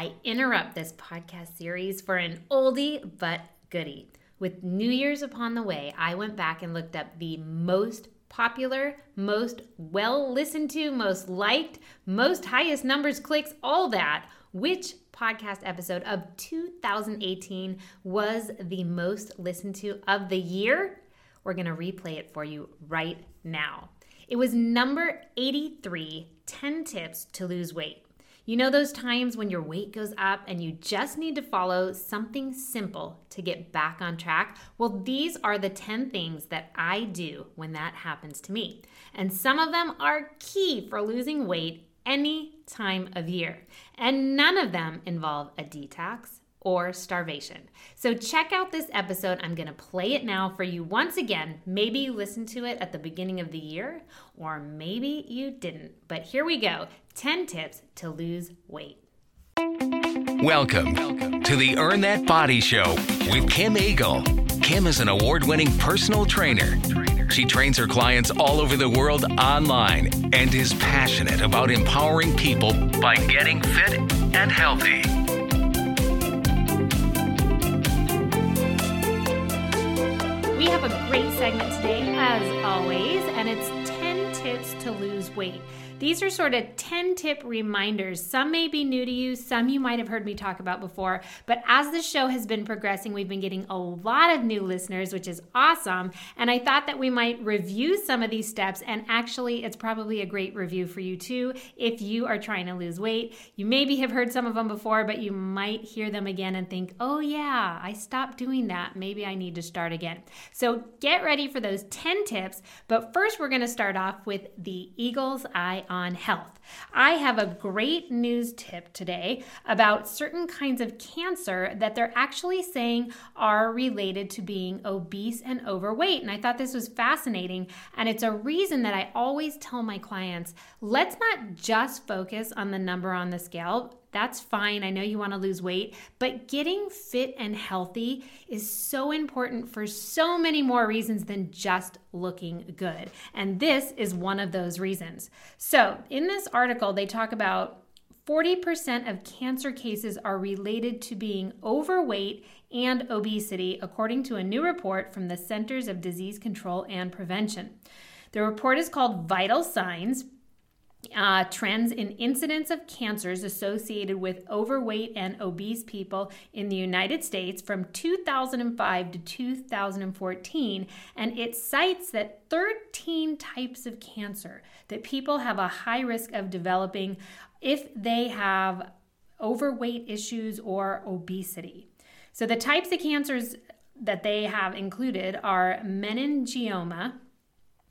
I interrupt this podcast series for an oldie but goodie. With New Year's upon the way, I went back and looked up the most popular, most well listened to, most liked, most highest numbers, clicks, all that. Which podcast episode of 2018 was the most listened to of the year? We're going to replay it for you right now. It was number 83 10 tips to lose weight. You know those times when your weight goes up and you just need to follow something simple to get back on track? Well, these are the 10 things that I do when that happens to me. And some of them are key for losing weight any time of year. And none of them involve a detox or starvation. So check out this episode. I'm going to play it now for you once again. Maybe you listened to it at the beginning of the year, or maybe you didn't. But here we go 10 tips to lose weight. Welcome, to the Earn That Body Show with Kim Eagle. Kim is an award winning personal trainer. She trains her clients all over the world online and is passionate about empowering people by getting fit and healthy. To lose weight. These are sort of 10 tip reminders. Some may be new to you, some you might have heard me talk about before. But as the show has been progressing, we've been getting a lot of new listeners, which is awesome. And I thought that we might review some of these steps. And actually, it's probably a great review for you too if you are trying to lose weight. You maybe have heard some of them before, but you might hear them again and think, oh, yeah, I stopped doing that. Maybe I need to start again. So get ready for those 10 tips. But first, we're going to start off with the Eagle's Eye on health. I have a great news tip today about certain kinds of cancer that they're actually saying are related to being obese and overweight. And I thought this was fascinating. And it's a reason that I always tell my clients let's not just focus on the number on the scale that's fine. I know you want to lose weight, but getting fit and healthy is so important for so many more reasons than just looking good. And this is one of those reasons. So, in this article, they talk about 40% of cancer cases are related to being overweight and obesity, according to a new report from the Centers of Disease Control and Prevention. The report is called Vital Signs uh, trends in incidence of cancers associated with overweight and obese people in the United States from 2005 to 2014. And it cites that 13 types of cancer that people have a high risk of developing if they have overweight issues or obesity. So the types of cancers that they have included are meningioma,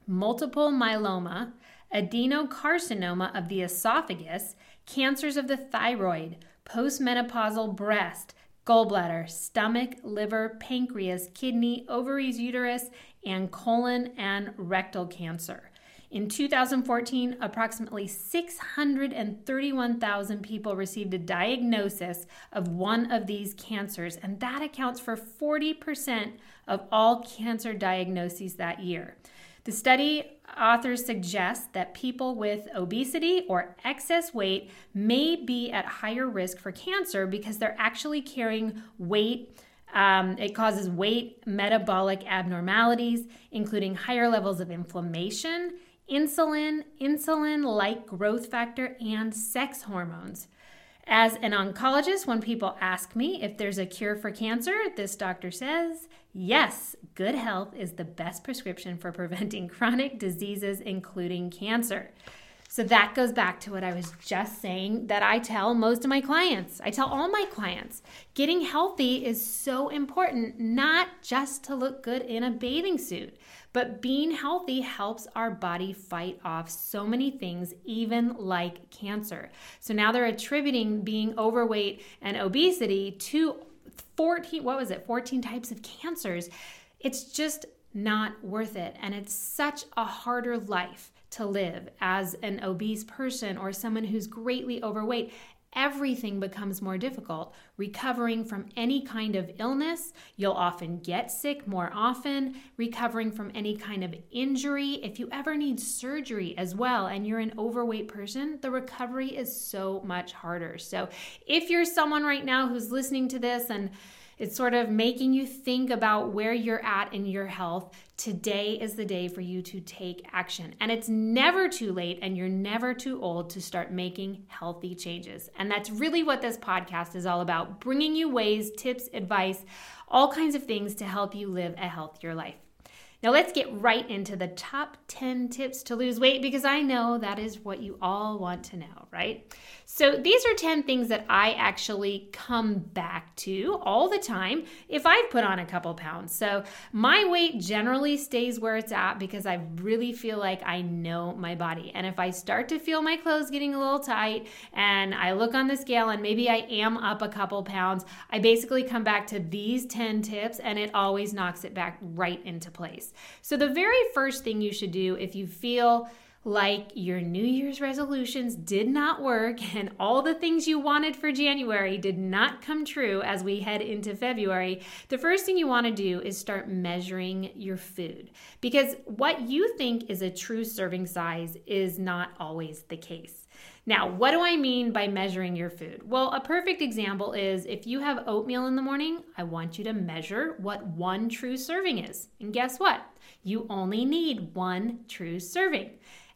multiple myeloma, adenocarcinoma of the esophagus, cancers of the thyroid, postmenopausal breast, gallbladder, stomach, liver, pancreas, kidney, ovaries, uterus, and colon and rectal cancer. In 2014, approximately 631,000 people received a diagnosis of one of these cancers, and that accounts for 40% of all cancer diagnoses that year. The study authors suggest that people with obesity or excess weight may be at higher risk for cancer because they're actually carrying weight. Um, it causes weight metabolic abnormalities, including higher levels of inflammation, insulin, insulin like growth factor, and sex hormones. As an oncologist, when people ask me if there's a cure for cancer, this doctor says, yes, good health is the best prescription for preventing chronic diseases, including cancer. So that goes back to what I was just saying that I tell most of my clients. I tell all my clients getting healthy is so important, not just to look good in a bathing suit, but being healthy helps our body fight off so many things, even like cancer. So now they're attributing being overweight and obesity to 14, what was it, 14 types of cancers. It's just not worth it. And it's such a harder life to live as an obese person or someone who's greatly overweight. Everything becomes more difficult. Recovering from any kind of illness, you'll often get sick more often. Recovering from any kind of injury, if you ever need surgery as well, and you're an overweight person, the recovery is so much harder. So, if you're someone right now who's listening to this and it's sort of making you think about where you're at in your health. Today is the day for you to take action. And it's never too late and you're never too old to start making healthy changes. And that's really what this podcast is all about bringing you ways, tips, advice, all kinds of things to help you live a healthier life. Now, let's get right into the top 10 tips to lose weight because I know that is what you all want to know, right? So, these are 10 things that I actually come back to all the time if I've put on a couple pounds. So, my weight generally stays where it's at because I really feel like I know my body. And if I start to feel my clothes getting a little tight and I look on the scale and maybe I am up a couple pounds, I basically come back to these 10 tips and it always knocks it back right into place. So, the very first thing you should do if you feel like your New Year's resolutions did not work and all the things you wanted for January did not come true as we head into February, the first thing you want to do is start measuring your food. Because what you think is a true serving size is not always the case. Now, what do I mean by measuring your food? Well, a perfect example is if you have oatmeal in the morning, I want you to measure what one true serving is. And guess what? You only need one true serving.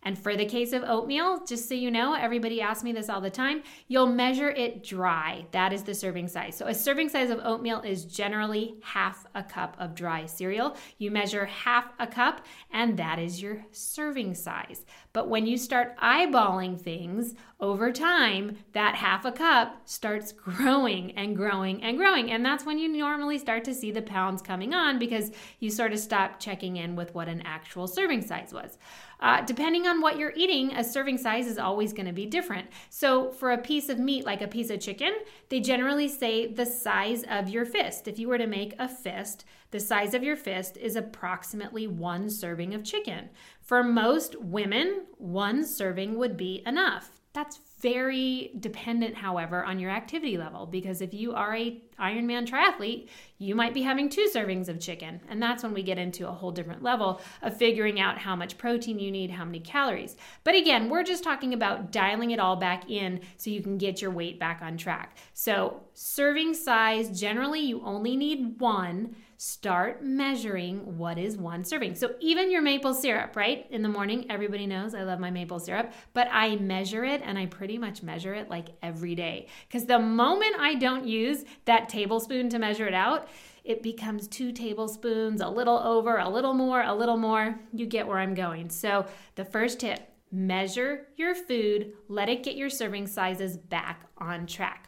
And for the case of oatmeal, just so you know, everybody asks me this all the time, you'll measure it dry. That is the serving size. So a serving size of oatmeal is generally half a cup of dry cereal. You measure half a cup, and that is your serving size. But when you start eyeballing things over time, that half a cup starts growing and growing and growing. And that's when you normally start to see the pounds coming on because you sort of stop checking in with what an actual serving size was. Uh, depending on what you're eating, a serving size is always going to be different. So, for a piece of meat like a piece of chicken, they generally say the size of your fist. If you were to make a fist, the size of your fist is approximately one serving of chicken. For most women, one serving would be enough. That's very dependent, however, on your activity level because if you are a Ironman triathlete, you might be having two servings of chicken. And that's when we get into a whole different level of figuring out how much protein you need, how many calories. But again, we're just talking about dialing it all back in so you can get your weight back on track. So, serving size generally you only need one start measuring what is one serving. So even your maple syrup, right? In the morning, everybody knows I love my maple syrup, but I measure it and I pretty much measure it like every day. Because the moment I don't use that tablespoon to measure it out, it becomes two tablespoons, a little over, a little more, a little more. You get where I'm going. So the first tip measure your food, let it get your serving sizes back on track.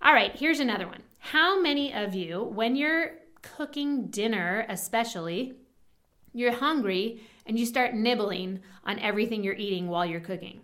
All right, here's another one. How many of you, when you're cooking dinner, especially, you're hungry and you start nibbling on everything you're eating while you're cooking.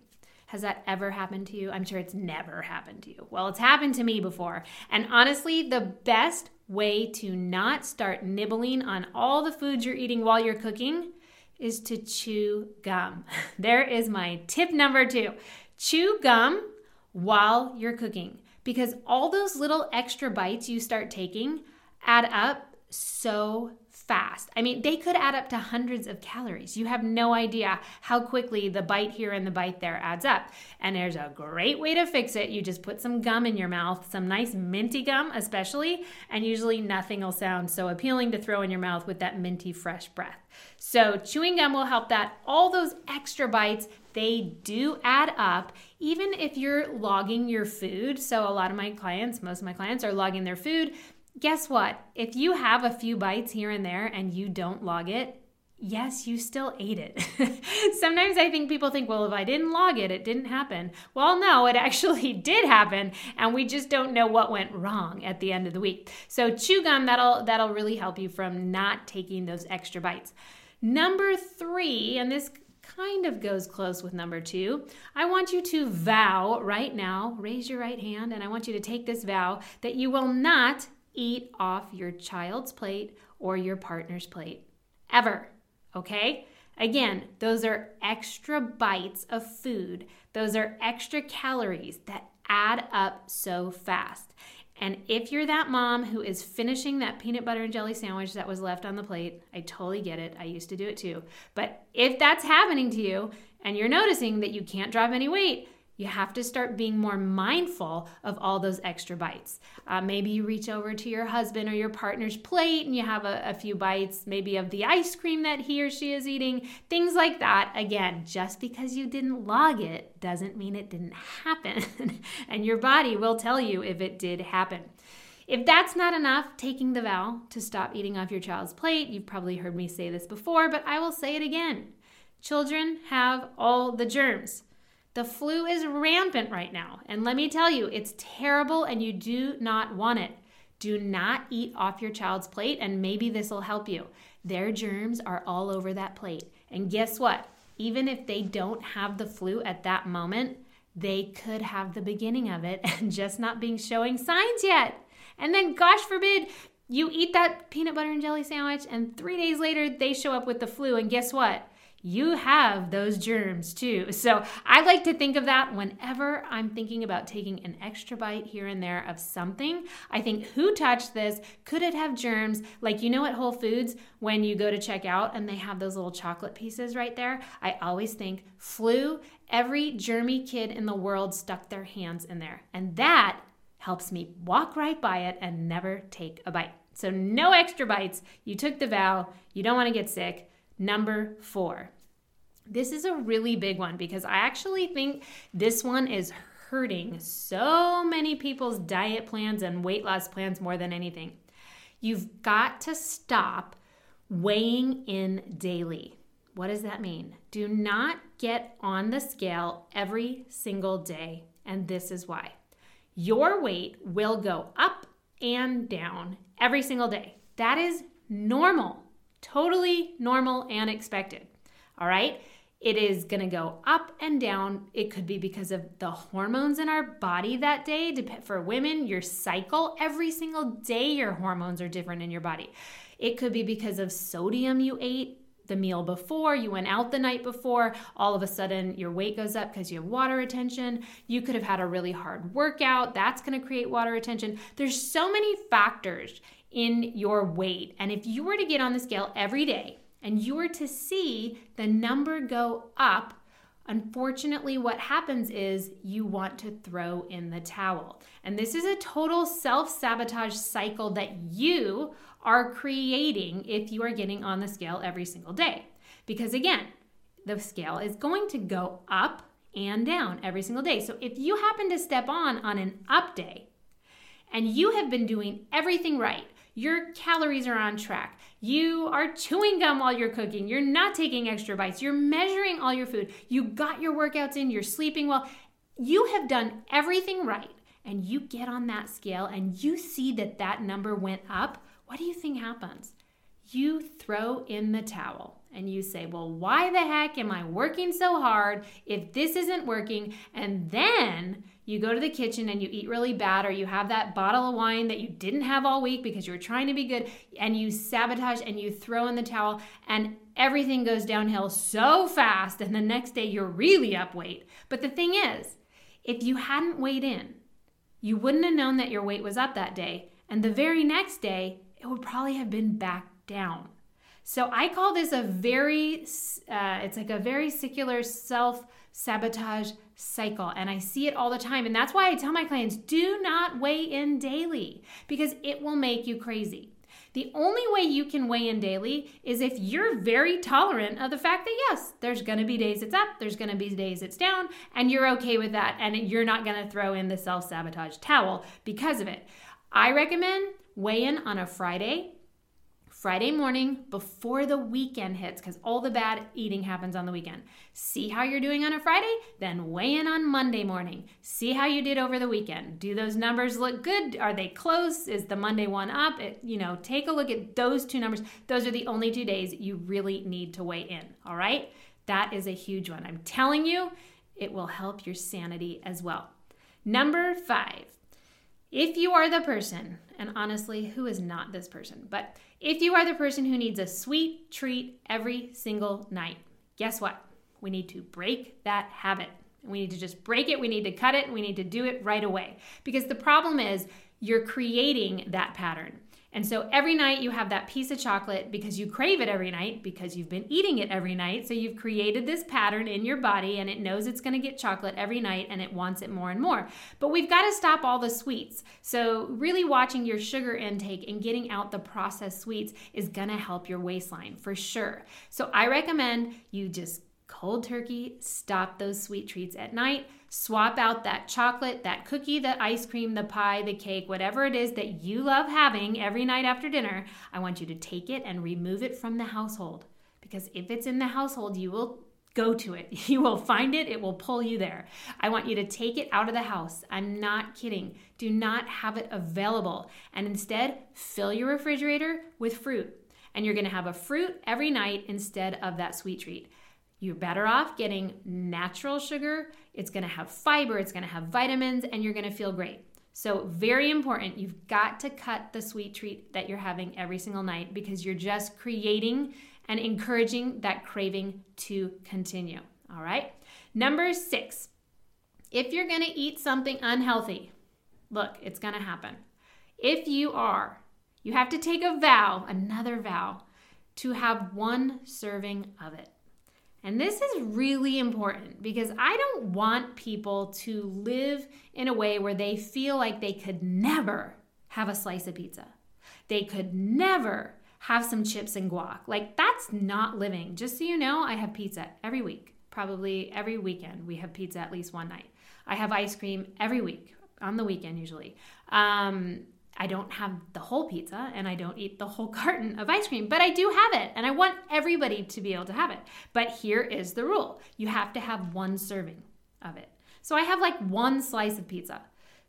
Has that ever happened to you? I'm sure it's never happened to you. Well, it's happened to me before. And honestly, the best way to not start nibbling on all the foods you're eating while you're cooking is to chew gum. There is my tip number two chew gum while you're cooking because all those little extra bites you start taking add up so fast. I mean, they could add up to hundreds of calories. You have no idea how quickly the bite here and the bite there adds up. And there's a great way to fix it. You just put some gum in your mouth, some nice minty gum, especially, and usually nothing will sound so appealing to throw in your mouth with that minty, fresh breath. So, chewing gum will help that. All those extra bites, they do add up, even if you're logging your food. So, a lot of my clients, most of my clients, are logging their food guess what? If you have a few bites here and there and you don't log it, yes, you still ate it. Sometimes I think people think, well, if I didn't log it, it didn't happen. Well, no, it actually did happen, and we just don't know what went wrong at the end of the week. So chew gum that'll that'll really help you from not taking those extra bites. Number three, and this kind of goes close with number two. I want you to vow right now, raise your right hand, and I want you to take this vow that you will not eat off your child's plate or your partner's plate. Ever. Okay? Again, those are extra bites of food. Those are extra calories that add up so fast. And if you're that mom who is finishing that peanut butter and jelly sandwich that was left on the plate, I totally get it. I used to do it too. But if that's happening to you and you're noticing that you can't drop any weight, you have to start being more mindful of all those extra bites. Uh, maybe you reach over to your husband or your partner's plate and you have a, a, few bites, maybe of the ice cream that he or she is eating, things like that. Again, just because you didn't log it doesn't mean it didn't happen. and your body will tell you if it did happen. If that's not enough, taking the vow to stop eating off your child's plate, you've probably heard me say this before, but I will say it again. Children have all the germs. The flu is rampant right now. And let me tell you, it's terrible and you do not want it. Do not eat off your child's plate, and maybe this will help you. Their germs are all over that plate. And guess what? Even if they don't have the flu at that moment, they could have the beginning of it and just not being showing signs yet. And then, gosh forbid, you eat that peanut butter and jelly sandwich, and three days later, they show up with the flu. And guess what? You have those germs too. So I like to think of that whenever I'm thinking about taking an extra bite here and there of something. I think, who touched this? Could it have germs? Like, you know, at Whole Foods, when you go to check out and they have those little chocolate pieces right there, I always think flu. Every germy kid in the world stuck their hands in there. And that helps me walk right by it and never take a bite. So, no extra bites. You took the vow. You don't want to get sick. Number four. This is a really big one because I actually think this one is hurting so many people's diet plans and weight loss plans more than anything. You've got to stop weighing in daily. What does that mean? Do not get on the scale every single day, and this is why. Your weight will go up and down every single day. That is normal. Totally normal and expected. All right. It is going to go up and down. It could be because of the hormones in our body that day. For women, your cycle, every single day, your hormones are different in your body. It could be because of sodium you ate the meal before, you went out the night before, all of a sudden your weight goes up because you have water retention. You could have had a really hard workout, that's going to create water retention. There's so many factors in your weight. And if you were to get on the scale every day and you're to see the number go up, unfortunately, what happens is you want to throw in the towel. And this is a total self sabotage cycle that you are creating if you are getting on the scale every single day. Because again, the scale is going to go up and down every single day. So if you happen to step on on an up day and you have been doing everything right, your calories are on track. You are chewing gum while you're cooking. You're not taking extra bites. You're measuring all your food. You got your workouts in. You're sleeping well. You have done everything right. And you get on that scale and you see that that number went up. What do you think happens? You throw in the towel and you say, Well, why the heck am I working so hard if this isn't working? And then you go to the kitchen and you eat really bad, or you have that bottle of wine that you didn't have all week because you were trying to be good, and you sabotage and you throw in the towel, and everything goes downhill so fast, and the next day you're really up weight. But the thing is, if you hadn't weighed in, you wouldn't have known that your weight was up that day, and the very next day, it would probably have been back down. So I call this a very, uh, it's like a very secular self sabotage cycle. And I see it all the time. And that's why I tell my clients do not weigh in daily because it will make you crazy. The only way you can weigh in daily is if you're very tolerant of the fact that yes, there's to be days it's up, there's to be days it's down, and you're okay with that. And you're not to throw in the self sabotage towel because of it. I recommend weigh in on a Friday Friday morning before the weekend hits, because all the bad eating happens on the weekend. See how you're doing on a Friday, then weigh in on Monday morning. See how you did over the weekend. Do those numbers look good? Are they close? Is the Monday one up? It, you know, take a look at those two numbers. Those are the only two days you really need to weigh in. All right? That is a huge one. I'm telling you, it will help your sanity as well. Number five, if you are the person, and honestly, who is not this person, but if you are the person who needs a sweet treat every single night, guess what? We need to break that habit. We need to just break it, we need to cut it, we need to do it right away. Because the problem is you're creating that pattern. And so every night you have that piece of chocolate because you crave it every night because you've been eating it every night. So you've created this pattern in your body and it knows it's going to get chocolate every night and it wants it more and more. But we've got to stop all the sweets. So really watching your sugar intake and getting out the processed sweets is going to help your waistline for sure. So I recommend you just cold turkey, stop those sweet treats at night Swap out that chocolate, that cookie, the ice cream, the pie, the cake, whatever it is that you love having every night after dinner. I want you to take it and remove it from the household. Because if it's in the household, you will go to it. You will find it, it will pull you there. I want you to take it out of the house. I'm not kidding. Do not have it available. And instead, fill your refrigerator with fruit. And you're gonna have a fruit every night instead of that sweet treat. You're better off getting natural sugar. It's going to have fiber, it's going to have vitamins, and you're going to feel great. So, very important, you've got to cut the sweet treat that you're having every single night because you're just creating and encouraging that craving to continue. All right. Number six, if you're going to eat something unhealthy, look, it's going to happen. If you are, you have to take a vow, another vow, to have one serving of it. And this is really important because I don't want people to live in a way where they feel like they could never have a slice of pizza. They could never have some chips and guac. Like, that's not living. Just so you know, I have pizza every week. Probably every weekend, we have pizza at least one night. I have ice cream every week, on the weekend usually. Um, I don't have the whole pizza and I don't eat the whole carton of ice cream, but I do have it and I want everybody to be able to have it. But here is the rule you have to have one serving of it. So I have like one slice of pizza,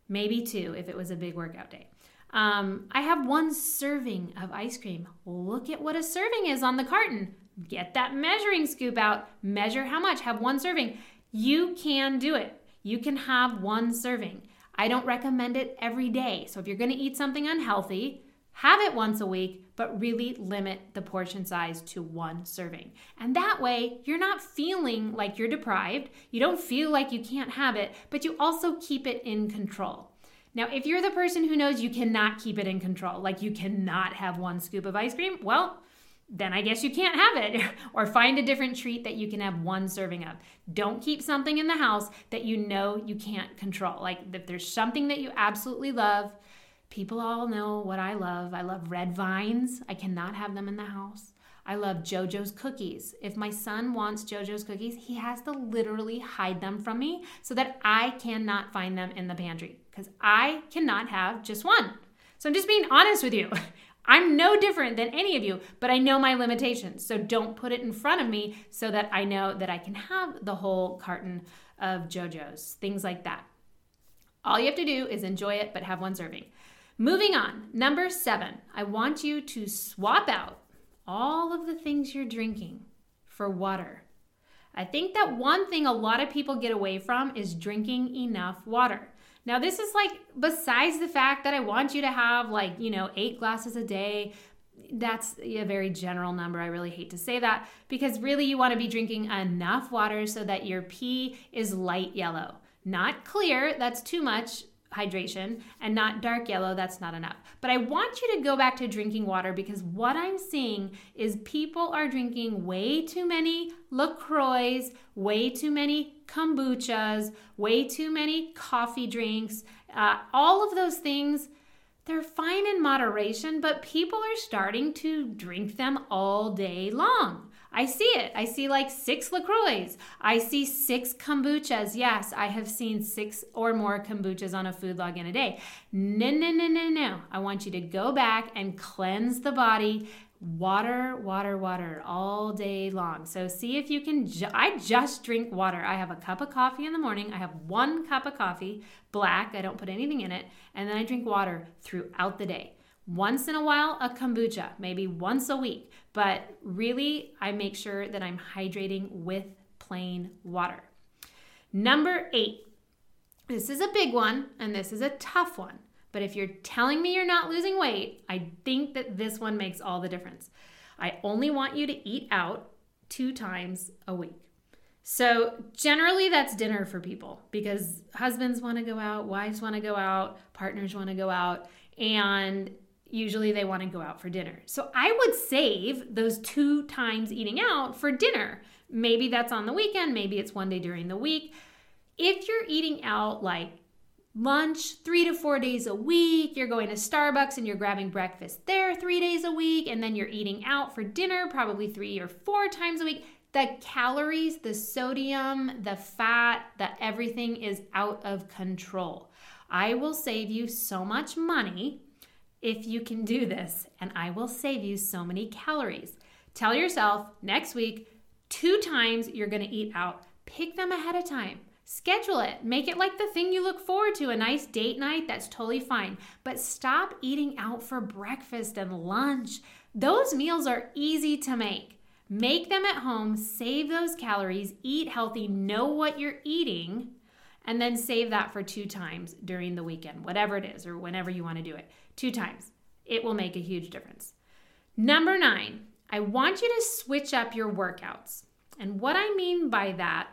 maybe two if it was a big workout day. Um, I have one serving of ice cream. Look at what a serving is on the carton. Get that measuring scoop out, measure how much, have one serving. You can do it. You can have one serving. I don't recommend it every day. So if you're going to eat something unhealthy, have it once a week, but really limit the portion size to one serving. And that way, you're not feeling like you're deprived. You don't feel like you can't have it, but you also keep it in control. Now, if you're the person who knows you cannot keep it in control, like you cannot have one scoop of ice cream, well, then I guess you can't have it. or find a different treat that you can have one serving of. Don't keep something in the house that you know you can't control. Like if there's something that you absolutely love, people all know what I love. I love red vines. I cannot have them in the house. I love Joe-Joe's cookies. If my son wants Joe-Joe's cookies, he has to literally hide them from me so that I cannot find them in the pantry because I cannot have just one. So I'm just being honest with you. I'm no different than any of you, but I know my limitations. So don't put it in front of me so that I know that I can have the whole carton of Joe-Joe's, things like that. All you have to do is enjoy it, but have one serving. Moving on, number seven, I want you to swap out all of the things you're drinking for water. I think that one thing a lot of people get away from is drinking enough water. Now, this is like besides the fact that I want you to have like, you know, eight glasses a day. That's a very general number. I really hate to say that because really you want to be drinking enough water so that your pee is light yellow. Not clear, that's too much hydration and not dark yellow, that's not enough. But I want you to go back to drinking water because what I'm seeing is people are drinking way too many LaCroix, way too many kombuchas, way too many coffee drinks, uh, all of those things. They're fine in moderation, but people are starting to drink them all day long. I see it. I see like six LaCroix. I see six kombuchas. Yes, I have seen six or more kombuchas on a food log in a day. No, no, no, no, no. I want you to go back and cleanse the body. Water, water, water all day long. So see if you can. Ju- I just drink water. I have a cup of coffee in the morning. I have one cup of coffee, black. I don't put anything in it. And then I drink water throughout the day. Once in a while, a kombucha, maybe once a week. But really, I make sure that I'm hydrating with plain water. Number eight, this is a big one and this is a tough one. But if you're telling me you're not losing weight, I think that this one makes all the difference. I only want you to eat out two times a week. So, generally, that's dinner for people because husbands want to go out, wives want to go out, partners want to go out, and usually they want to go out for dinner. So, I would save those two times eating out for dinner. Maybe that's on the weekend, maybe it's one day during the week. If you're eating out like lunch three to four days a week. You're going to Starbucks and you're grabbing breakfast there three days a week. And then you're eating out for dinner probably three or four times a week the calories, the sodium, the fat, the everything is out of control. I will save you so much money if you can do this, and I will save you so many calories. Tell yourself next week, two times you're gonna eat out. Pick them ahead of time. Schedule it. Make it like the thing you look forward to, a nice date night. That's totally fine. But stop eating out for breakfast and lunch. Those meals are easy to make. Make them at home, save those calories, eat healthy, know what you're eating, and then save that for two times during the weekend, whatever it is, or whenever you want to do it. Two times. It will make a huge difference. Number nine, I want you to switch up your workouts. And what I mean by that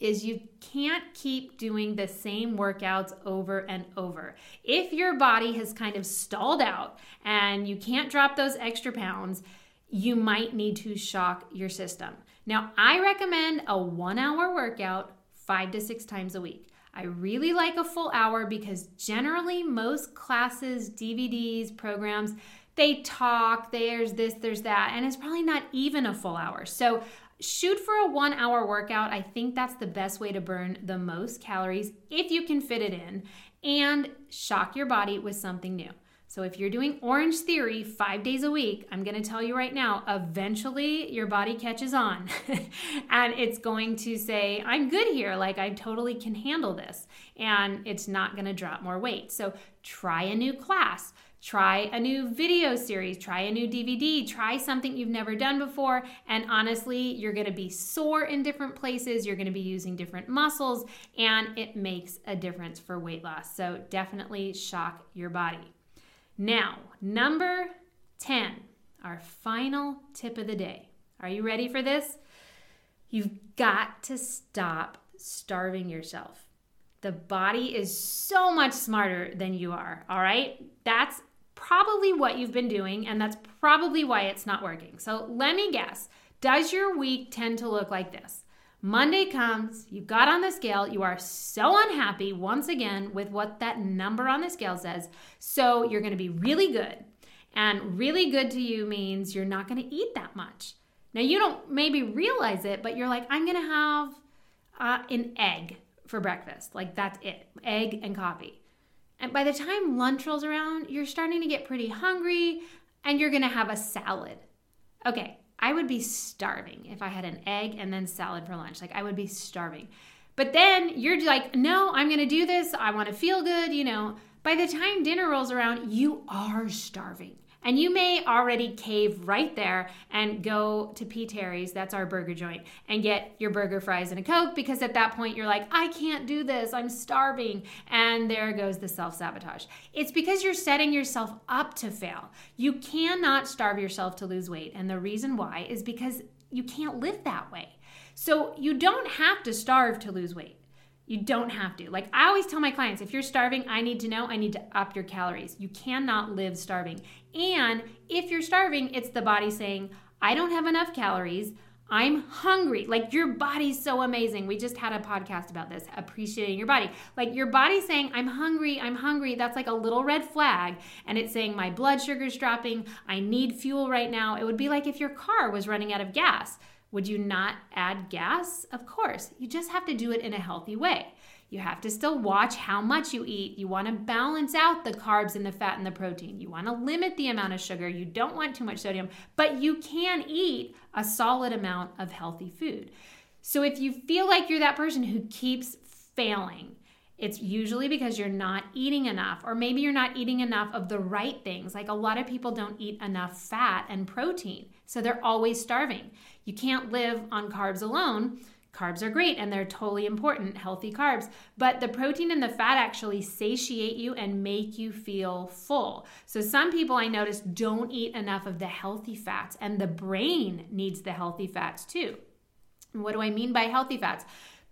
is you can't keep doing the same workouts over and over. If your body has kind of stalled out and you can't drop those extra pounds, you might need to shock your system. Now, I recommend a one hour workout five to six times a week. I really like a full hour because generally, most classes, DVDs, programs, they talk, there's this, there's that, and it's probably not even a full hour. So, shoot for a one hour workout. I think that's the best way to burn the most calories if you can fit it in and shock your body with something new. So if you're doing Orange Theory five days a week, I'm going to tell you right now, eventually your body catches on and it's going to say, I'm good here. Like I totally can handle this. And it's not going to drop more weight. So try a new class. Try a new video series, try a new DVD, try something you've never done before. And honestly, you're gonna be sore in different places, you're gonna be using different muscles, and it makes a difference for weight loss. So definitely shock your body. Now, number 10, our final tip of the day. Are you ready for this? You've got to stop starving yourself. The body is so much smarter than you are, all right? That's probably what you've been doing, and that's probably why it's not working. So let me guess Does your week tend to look like this? Monday comes, you got on the scale, you are so unhappy once again with what that number on the scale says. So you're to be really good. And really good to you means you're not to eat that much. Now, you don't maybe realize it, but you're like, I'm to have uh, an egg for breakfast. Like, that's it egg and coffee. And by the time lunch rolls around, you're starting to get pretty hungry and you're to have a salad. Okay, I would be starving if I had an egg and then salad for lunch. Like I would be starving. But then you're like, no, I'm going to do this. I want to feel good. You know, by the time dinner rolls around, you are starving. And you may already cave right there and go to P. Terry's, that's our burger joint, and get your burger, fries, and a Coke because at that point you're like, I can't do this, I'm starving. And there goes the self sabotage. It's because you're setting yourself up to fail. You cannot starve yourself to lose weight. And the reason why is because you can't live that way. So you don't have to starve to lose weight. You don't have to. Like I always tell my clients, if you're starving, I need to know, I need to up your calories. You cannot live starving. And if you're starving, it's the body saying, I don't have enough calories. I'm hungry. Like your body's so amazing. We just had a podcast about this, appreciating your body. Like your body's saying, I'm hungry, I'm hungry. That's like a little red flag. And it's saying, my blood sugar's dropping. I need fuel right now. It would be like if your car was running out of gas. Would you not add gas? Of course. You just have to do it in a healthy way. You have to still watch how much you eat. You want to balance out the carbs and the fat and the protein. You want to limit the amount of sugar. You don't want too much sodium, but you can eat a solid amount of healthy food. So if you feel like you're that person who keeps failing, it's usually because you're not eating enough, or maybe you're not eating enough of the right things. Like a lot of people don't eat enough fat and protein, so they're always starving. You can't live on carbs alone. Carbs are great and they're totally important, healthy carbs, but the protein and the fat actually satiate you and make you feel full. So, some people I notice don't eat enough of the healthy fats, and the brain needs the healthy fats too. what do I mean by healthy fats?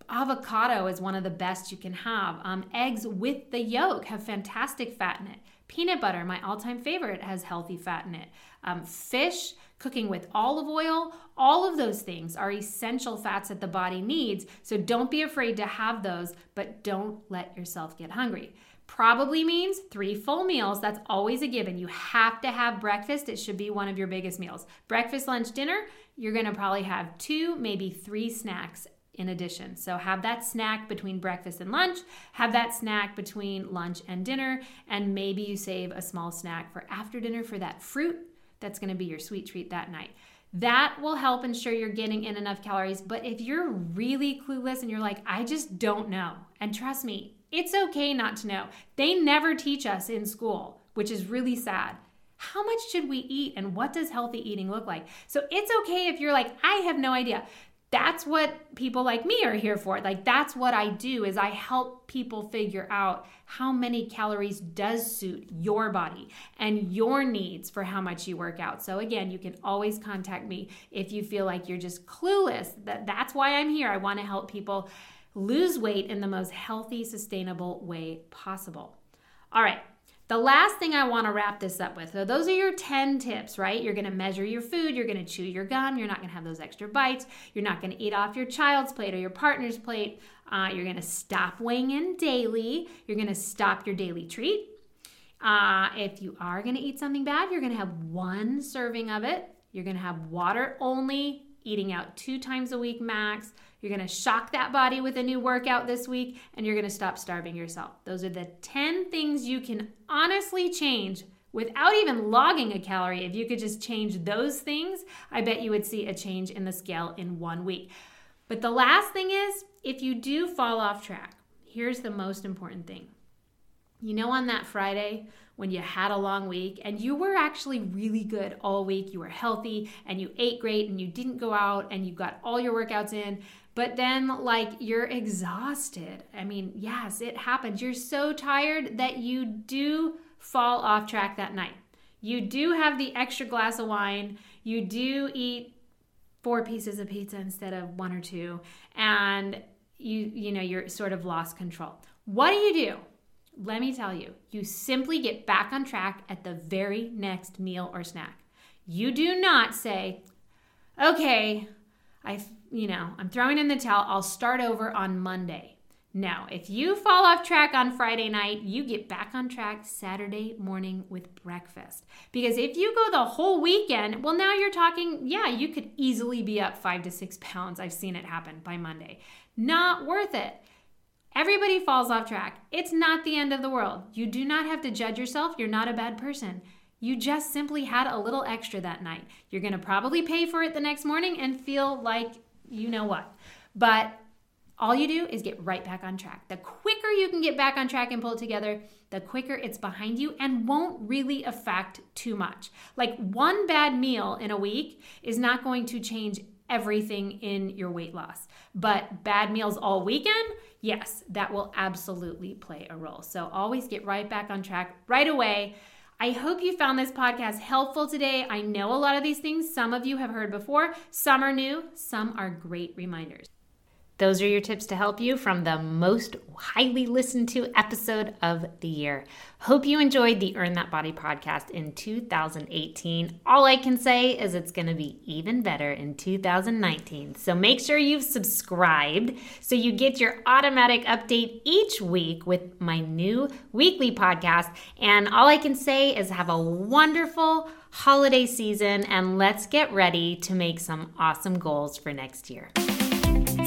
Avocado is one of the best you can have. Um, eggs with the yolk have fantastic fat in it. Peanut butter, my all time favorite, has healthy fat in it. Um, fish, cooking with olive oil, all of those things are essential fats that the body needs. So don't be afraid to have those, but don't let yourself get hungry. Probably means three full meals. That's always a given. You have to have breakfast. It should be one of your biggest meals. Breakfast, lunch, dinner, you're gonna probably have two, maybe three snacks in addition. So have that snack between breakfast and lunch, have that snack between lunch and dinner, and maybe you save a small snack for after dinner for that fruit that's going to be your sweet treat that night. That will help ensure you're getting in enough calories. But if you're really clueless and you're like, I just don't know, and trust me, it's okay not to know. They never teach us in school, which is really sad. How much should we eat and what does healthy eating look like? So it's okay if you're like, I have no idea that's what people like me are here for. Like that's what i do is i help people figure out how many calories does suit your body and your needs for how much you work out. So again you can always contact me if you feel like you're just clueless. That that's why i'm here. I want to help people lose weight in the most healthy sustainable way possible. All right the last thing I want to wrap this up with so, those are your 10 tips, right? You're going to measure your food, you're going to chew your gum, you're not going to have those extra bites, you're not going to eat off your child's plate or your partner's plate, uh, you're going to stop weighing in daily, you're going to stop your daily treat. Uh, if you are going to eat something bad, you're going to have one serving of it. You're going to have water only, eating out two times a week max. You're going to shock that body with a new workout this week, and you're going to stop starving yourself. Those are the 10 things you can honestly change without even logging a calorie. If you could just change those things, I bet you would see a change in the scale in one week. But the last thing is if you do fall off track, here's the most important thing. You know, on that Friday when you had a long week and you were actually really good all week, you were healthy and you ate great and you didn't go out and you got all your workouts in, but then, like, you're exhausted. I mean, yes, it happens. You're so tired that you do fall off track that night. You do have the extra glass of wine. You do eat four pieces of pizza instead of one or two. And you, you know, you're sort of lost control. What do you do? Let me tell you, you simply get back on track at the very next meal or snack. You do not say, okay, I, you know, I'm throwing in the towel. I'll start over on Monday. No, if you fall off track on Friday night, you get back on track Saturday morning with breakfast. Because if you go the whole weekend, well, now you're talking, yeah, you could easily be up five to six pounds. I've seen it happen by Monday. Not worth it. Everybody falls off track. It's not the end of the world. You do not have to judge yourself. You're not a bad person. You just simply had a little extra that night. You're going to probably pay for it the next morning and feel like you know what. But all you do is get right back on track. The quicker you can get back on track and pull it together, the quicker it's behind you and won't really affect too much. Like one bad meal in a week is not going to change everything in your weight loss. But bad meals all weekend, yes, that will absolutely play a role. So always get right back on track right away. I hope you found this podcast helpful today. I know a lot of these things some of you have heard before, some are new, some are great reminders. Those are your tips to help you from the most highly listened to episode of the year. Hope you enjoyed the Earn That Body podcast in 2018. All I can say is it's going to be even better in 2019. So make sure you've subscribed so you get your automatic update each week with my new weekly podcast. And all I can say is have a wonderful holiday season and let's get ready to make some awesome goals for next year.